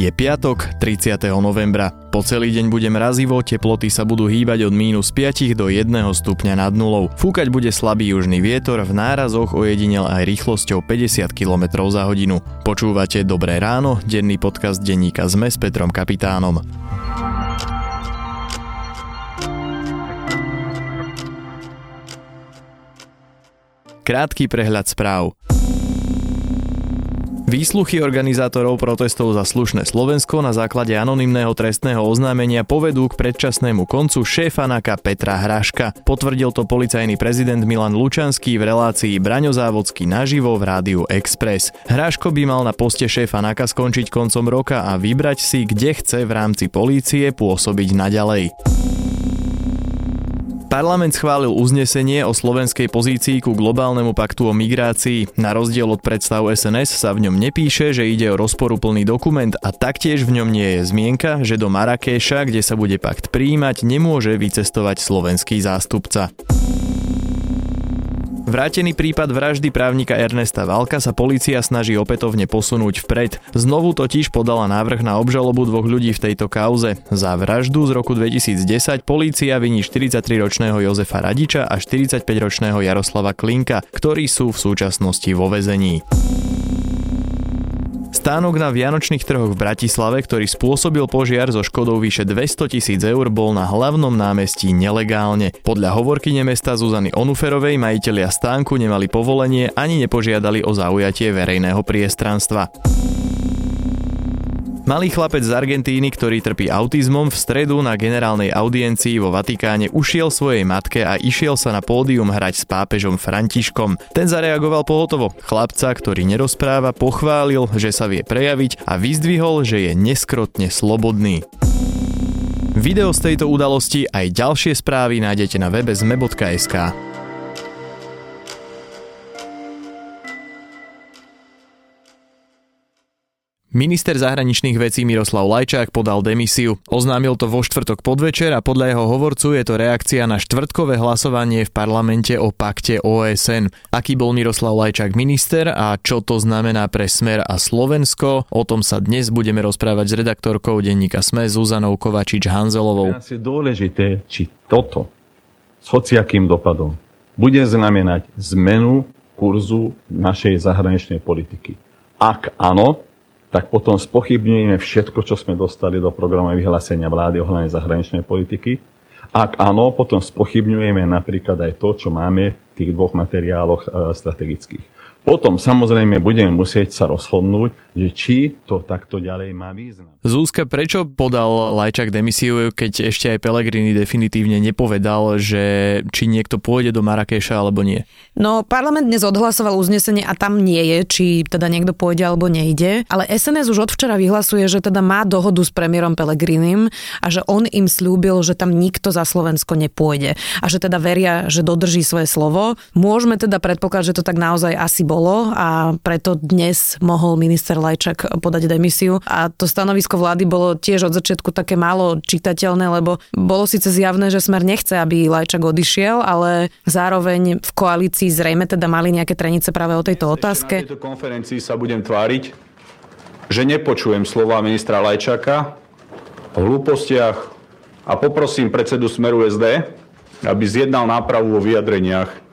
Je piatok, 30. novembra. Po celý deň bude mrazivo, teploty sa budú hýbať od mínus 5 do 1 stupňa nad nulou. Fúkať bude slabý južný vietor, v nárazoch ojedinel aj rýchlosťou 50 km za hodinu. Počúvate Dobré ráno, denný podcast denníka ZME s Petrom Kapitánom. Krátky prehľad správ. Výsluchy organizátorov protestov za slušné Slovensko na základe anonymného trestného oznámenia povedú k predčasnému koncu šéfa NAKA Petra Hraška. Potvrdil to policajný prezident Milan Lučanský v relácii Braňozávodský naživo v rádiu Express. Hráško by mal na poste šéfa NAKA skončiť koncom roka a vybrať si, kde chce v rámci polície pôsobiť naďalej. Parlament schválil uznesenie o slovenskej pozícii ku globálnemu paktu o migrácii. Na rozdiel od predstav SNS sa v ňom nepíše, že ide o rozporuplný dokument a taktiež v ňom nie je zmienka, že do Marrakeša, kde sa bude pakt prijímať, nemôže vycestovať slovenský zástupca. Vrátený prípad vraždy právnika Ernesta Valka sa policia snaží opätovne posunúť vpred. Znovu totiž podala návrh na obžalobu dvoch ľudí v tejto kauze. Za vraždu z roku 2010 polícia viní 43-ročného Jozefa Radiča a 45-ročného Jaroslava Klinka, ktorí sú v súčasnosti vo vezení. Stánok na Vianočných trhoch v Bratislave, ktorý spôsobil požiar so škodou vyše 200 tisíc eur, bol na hlavnom námestí nelegálne. Podľa hovorkyne mesta Zuzany Onuferovej majiteľia stánku nemali povolenie ani nepožiadali o zaujatie verejného priestranstva. Malý chlapec z Argentíny, ktorý trpí autizmom, v stredu na generálnej audiencii vo Vatikáne ušiel svojej matke a išiel sa na pódium hrať s pápežom Františkom. Ten zareagoval pohotovo. Chlapca, ktorý nerozpráva, pochválil, že sa vie prejaviť a vyzdvihol, že je neskrotne slobodný. Video z tejto udalosti aj ďalšie správy nájdete na webe zme.sk. Minister zahraničných vecí Miroslav Lajčák podal demisiu. Oznámil to vo štvrtok podvečer a podľa jeho hovorcu je to reakcia na štvrtkové hlasovanie v parlamente o pakte OSN. Aký bol Miroslav Lajčák minister a čo to znamená pre Smer a Slovensko? O tom sa dnes budeme rozprávať s redaktorkou denníka Sme Zuzanou Kovačič-Hanzelovou. Je dôležité, či toto s hociakým dopadom bude znamenať zmenu kurzu našej zahraničnej politiky. Ak áno, tak potom spochybňujeme všetko, čo sme dostali do programového vyhlásenia vlády ohľadne zahraničnej politiky. Ak áno, potom spochybňujeme napríklad aj to, čo máme v tých dvoch materiáloch e, strategických. Potom samozrejme budeme musieť sa rozhodnúť, že či to takto ďalej má význam. Zúska, prečo podal Lajčák demisiu, keď ešte aj Pelegrini definitívne nepovedal, že či niekto pôjde do Marrakeša alebo nie? No, parlament dnes odhlasoval uznesenie a tam nie je, či teda niekto pôjde alebo nejde, ale SNS už od včera vyhlasuje, že teda má dohodu s premiérom Pelegrinim a že on im slúbil, že tam nikto za Slovensko nepôjde a že teda veria, že dodrží svoje slovo. Môžeme teda predpokladať, že to tak naozaj asi bolo a preto dnes mohol minister Lajčak podať demisiu a to stanovisko vlády bolo tiež od začiatku také málo čitateľné, lebo bolo síce zjavné, že Smer nechce, aby Lajčak odišiel, ale zároveň v koalícii zrejme teda mali nejaké trenice práve o tejto otázke. Na tejto konferencii sa budem tváriť, že nepočujem slova ministra Lajčaka o hlúpostiach a poprosím predsedu Smeru SD, aby zjednal nápravu vo vyjadreniach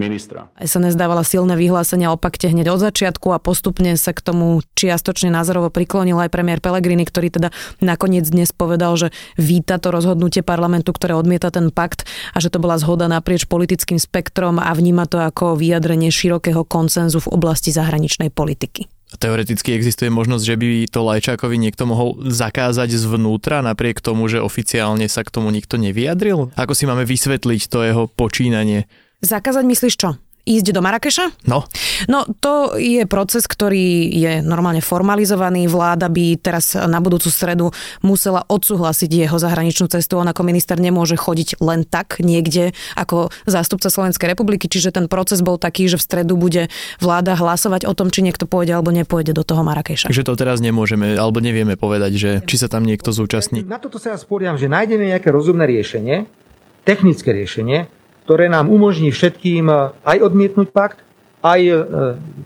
ministra. SNS dávala silné vyhlásenia o pakte hneď od začiatku a postupne sa k tomu čiastočne názorovo priklonil aj premiér Pellegrini, ktorý teda nakoniec dnes povedal, že víta to rozhodnutie parlamentu, ktoré odmieta ten pakt a že to bola zhoda naprieč politickým spektrom a vníma to ako vyjadrenie širokého koncenzu v oblasti zahraničnej politiky. Teoreticky existuje možnosť, že by to Lajčákovi niekto mohol zakázať zvnútra, napriek tomu, že oficiálne sa k tomu nikto nevyjadril? Ako si máme vysvetliť to jeho počínanie? Zakázať myslíš čo? ísť do Marrakeša? No. No to je proces, ktorý je normálne formalizovaný. Vláda by teraz na budúcu stredu musela odsúhlasiť jeho zahraničnú cestu. On ako minister nemôže chodiť len tak niekde ako zástupca Slovenskej republiky. Čiže ten proces bol taký, že v stredu bude vláda hlasovať o tom, či niekto pôjde alebo nepôjde do toho Marrakeša. Takže to teraz nemôžeme alebo nevieme povedať, že či sa tam niekto zúčastní. Na toto sa ja sporiam, že nájdeme nejaké rozumné riešenie, technické riešenie, ktoré nám umožní všetkým e, aj odmietnúť pakt, aj e,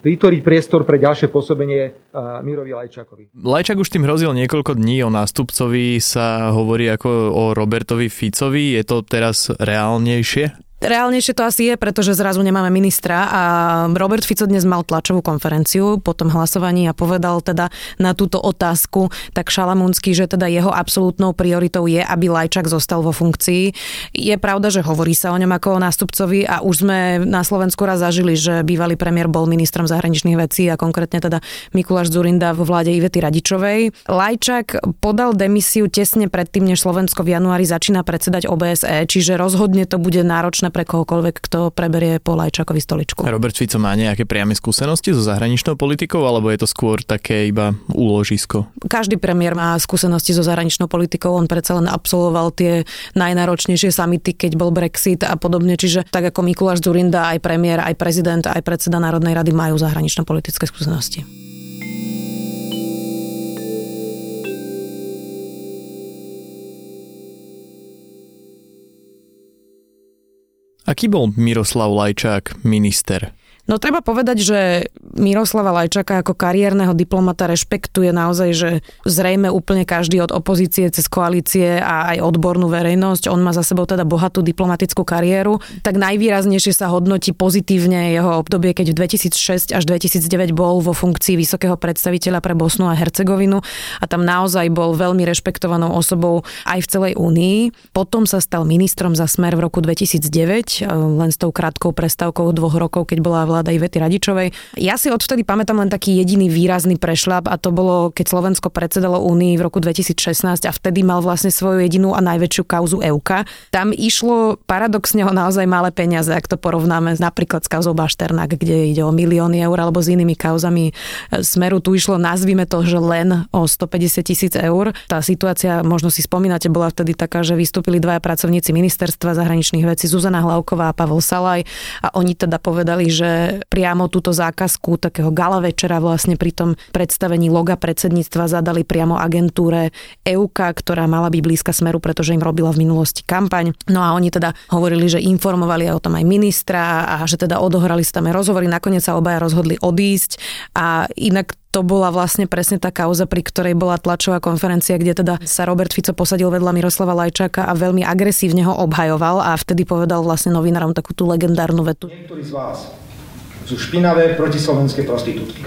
vytvoriť priestor pre ďalšie pôsobenie Mirovi Lajčákovi. Lajčák už tým hrozil niekoľko dní, o nástupcovi sa hovorí ako o Robertovi Ficovi, je to teraz reálnejšie? Reálnejšie to asi je, pretože zrazu nemáme ministra a Robert Fico dnes mal tlačovú konferenciu po tom hlasovaní a povedal teda na túto otázku tak šalamúnsky, že teda jeho absolútnou prioritou je, aby Lajčak zostal vo funkcii. Je pravda, že hovorí sa o ňom ako o nástupcovi a už sme na Slovensku raz zažili, že bývalý premiér bol ministrom zahraničných vecí a konkrétne teda Mikuláš Zurinda vo vláde Ivety Radičovej. Lajčak podal demisiu tesne predtým, než Slovensko v januári začína predsedať OBSE, čiže rozhodne to bude náročné pre kohokoľvek, kto preberie po Lajčakovi stoličku. Robert Fico má nejaké priame skúsenosti so zahraničnou politikou, alebo je to skôr také iba úložisko? Každý premiér má skúsenosti so zahraničnou politikou, on predsa len absolvoval tie najnáročnejšie samity, keď bol Brexit a podobne, čiže tak ako Mikuláš Zurinda, aj premiér, aj prezident, aj predseda Národnej rady majú zahranično-politické skúsenosti. Aký bol Miroslav Lajčák minister? No treba povedať, že Miroslava Lajčaka ako kariérneho diplomata rešpektuje naozaj, že zrejme úplne každý od opozície cez koalície a aj odbornú verejnosť. On má za sebou teda bohatú diplomatickú kariéru. Tak najvýraznejšie sa hodnotí pozitívne jeho obdobie, keď v 2006 až 2009 bol vo funkcii vysokého predstaviteľa pre Bosnu a Hercegovinu a tam naozaj bol veľmi rešpektovanou osobou aj v celej únii. Potom sa stal ministrom za smer v roku 2009, len s tou krátkou prestávkou dvoch rokov, keď bola vláda Ivety Radičovej. Ja si odvtedy pamätám len taký jediný výrazný prešľap a to bolo, keď Slovensko predsedalo Únii v roku 2016 a vtedy mal vlastne svoju jedinú a najväčšiu kauzu EUKA. Tam išlo paradoxne o naozaj malé peniaze, ak to porovnáme napríklad s kauzou Bašternák, kde ide o milióny eur alebo s inými kauzami Smeru. Tu išlo, nazvime to, že len o 150 tisíc eur. Tá situácia, možno si spomínate, bola vtedy taká, že vystúpili dvaja pracovníci ministerstva zahraničných vecí, Zuzana Hlavková a Pavel Salaj a oni teda povedali, že priamo túto zákazku takého gala večera vlastne pri tom predstavení loga predsedníctva zadali priamo agentúre EUKA, ktorá mala byť blízka smeru, pretože im robila v minulosti kampaň. No a oni teda hovorili, že informovali o tom aj ministra a že teda odohrali sa tam aj rozhovory. Nakoniec sa obaja rozhodli odísť a inak to bola vlastne presne tá kauza, pri ktorej bola tlačová konferencia, kde teda sa Robert Fico posadil vedľa Miroslava Lajčáka a veľmi agresívne ho obhajoval a vtedy povedal vlastne novinárom takú tú legendárnu vetu. Niektorí z vás sú špinavé protislovenské prostitútky.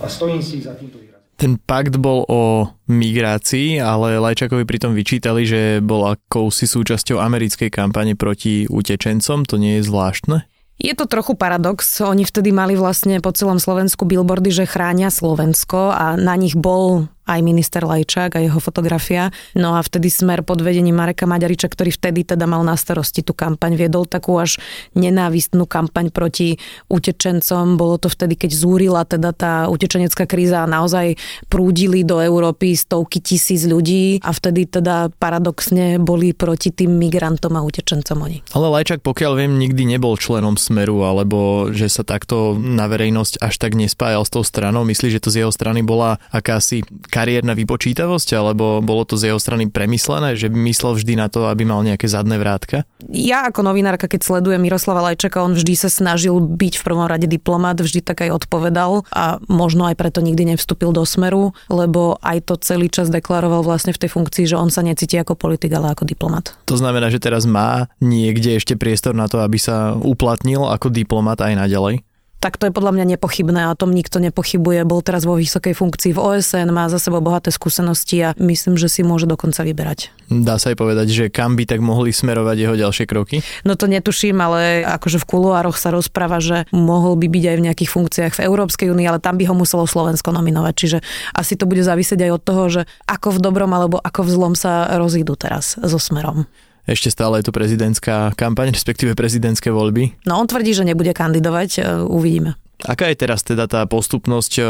A stojím si za týmto výrazom. Ten pakt bol o migrácii, ale Lajčakovi pritom vyčítali, že bol akousi súčasťou americkej kampane proti utečencom. To nie je zvláštne? Je to trochu paradox. Oni vtedy mali vlastne po celom Slovensku billboardy, že chránia Slovensko a na nich bol aj minister Lajčák a jeho fotografia. No a vtedy smer pod vedením Mareka Maďariča, ktorý vtedy teda mal na starosti tú kampaň, viedol takú až nenávistnú kampaň proti utečencom. Bolo to vtedy, keď zúrila teda tá utečenecká kríza a naozaj prúdili do Európy stovky tisíc ľudí a vtedy teda paradoxne boli proti tým migrantom a utečencom oni. Ale Lajčák, pokiaľ viem, nikdy nebol členom Smeru, alebo že sa takto na verejnosť až tak nespájal s tou stranou. Myslí, že to z jeho strany bola akási kariérna vypočítavosť, alebo bolo to z jeho strany premyslené, že by myslel vždy na to, aby mal nejaké zadné vrátka? Ja ako novinárka, keď sledujem Miroslava Lajčaka, on vždy sa snažil byť v prvom rade diplomat, vždy tak aj odpovedal a možno aj preto nikdy nevstúpil do smeru, lebo aj to celý čas deklaroval vlastne v tej funkcii, že on sa necíti ako politik, ale ako diplomat. To znamená, že teraz má niekde ešte priestor na to, aby sa uplatnil ako diplomat aj naďalej? Tak to je podľa mňa nepochybné a o tom nikto nepochybuje. Bol teraz vo vysokej funkcii v OSN, má za sebou bohaté skúsenosti a myslím, že si môže dokonca vyberať. Dá sa aj povedať, že kam by tak mohli smerovať jeho ďalšie kroky? No to netuším, ale akože v kuloároch sa rozpráva, že mohol by byť aj v nejakých funkciách v Európskej únii, ale tam by ho muselo Slovensko nominovať. Čiže asi to bude závisieť aj od toho, že ako v dobrom alebo ako v zlom sa rozídu teraz so smerom ešte stále je to prezidentská kampaň, respektíve prezidentské voľby. No on tvrdí, že nebude kandidovať, e, uvidíme. Aká je teraz teda tá postupnosť e,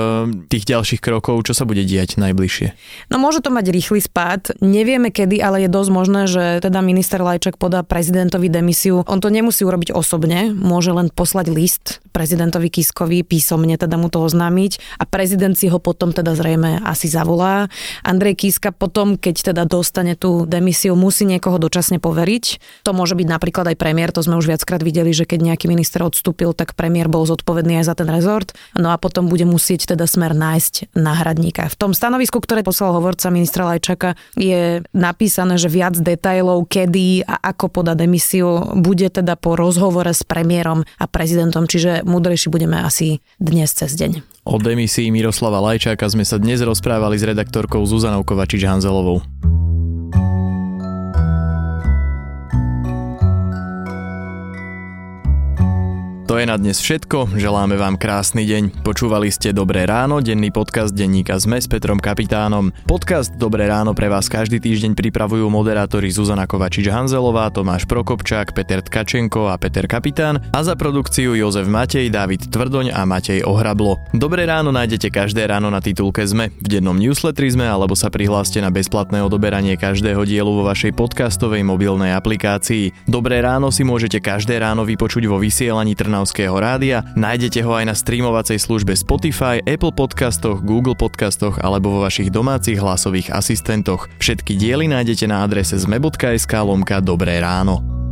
tých ďalších krokov, čo sa bude diať najbližšie? No môže to mať rýchly spád. Nevieme kedy, ale je dosť možné, že teda minister Lajčak podá prezidentovi demisiu. On to nemusí urobiť osobne, môže len poslať list prezidentovi Kiskovi, písomne teda mu to oznámiť a prezident si ho potom teda zrejme asi zavolá. Andrej Kiska potom, keď teda dostane tú demisiu, musí niekoho dočasne poveriť. To môže byť napríklad aj premiér, to sme už viackrát videli, že keď nejaký minister odstúpil, tak premiér bol zodpovedný aj za ten rezort, no a potom bude musieť teda smer nájsť náhradníka. V tom stanovisku, ktoré poslal hovorca ministra Lajčaka, je napísané, že viac detajlov, kedy a ako poda demisiu, bude teda po rozhovore s premiérom a prezidentom, čiže múdrejší budeme asi dnes cez deň. O demisii Miroslava Lajčáka sme sa dnes rozprávali s redaktorkou Zuzanou Kovačič-Hanzelovou. To je na dnes všetko, želáme vám krásny deň. Počúvali ste Dobré ráno, denný podcast denníka ZME s Petrom Kapitánom. Podcast Dobré ráno pre vás každý týždeň pripravujú moderátori Zuzana Kovačič-Hanzelová, Tomáš Prokopčák, Peter Tkačenko a Peter Kapitán a za produkciu Jozef Matej, David Tvrdoň a Matej Ohrablo. Dobré ráno nájdete každé ráno na titulke ZME, v dennom newsletteri ZME alebo sa prihláste na bezplatné odoberanie každého dielu vo vašej podcastovej mobilnej aplikácii. Dobré ráno si môžete každé ráno vypočuť vo vysielaní Trnavského Trnavského rádia. Nájdete ho aj na streamovacej službe Spotify, Apple Podcastoch, Google Podcastoch alebo vo vašich domácich hlasových asistentoch. Všetky diely nájdete na adrese zme.sk lomka Dobré ráno.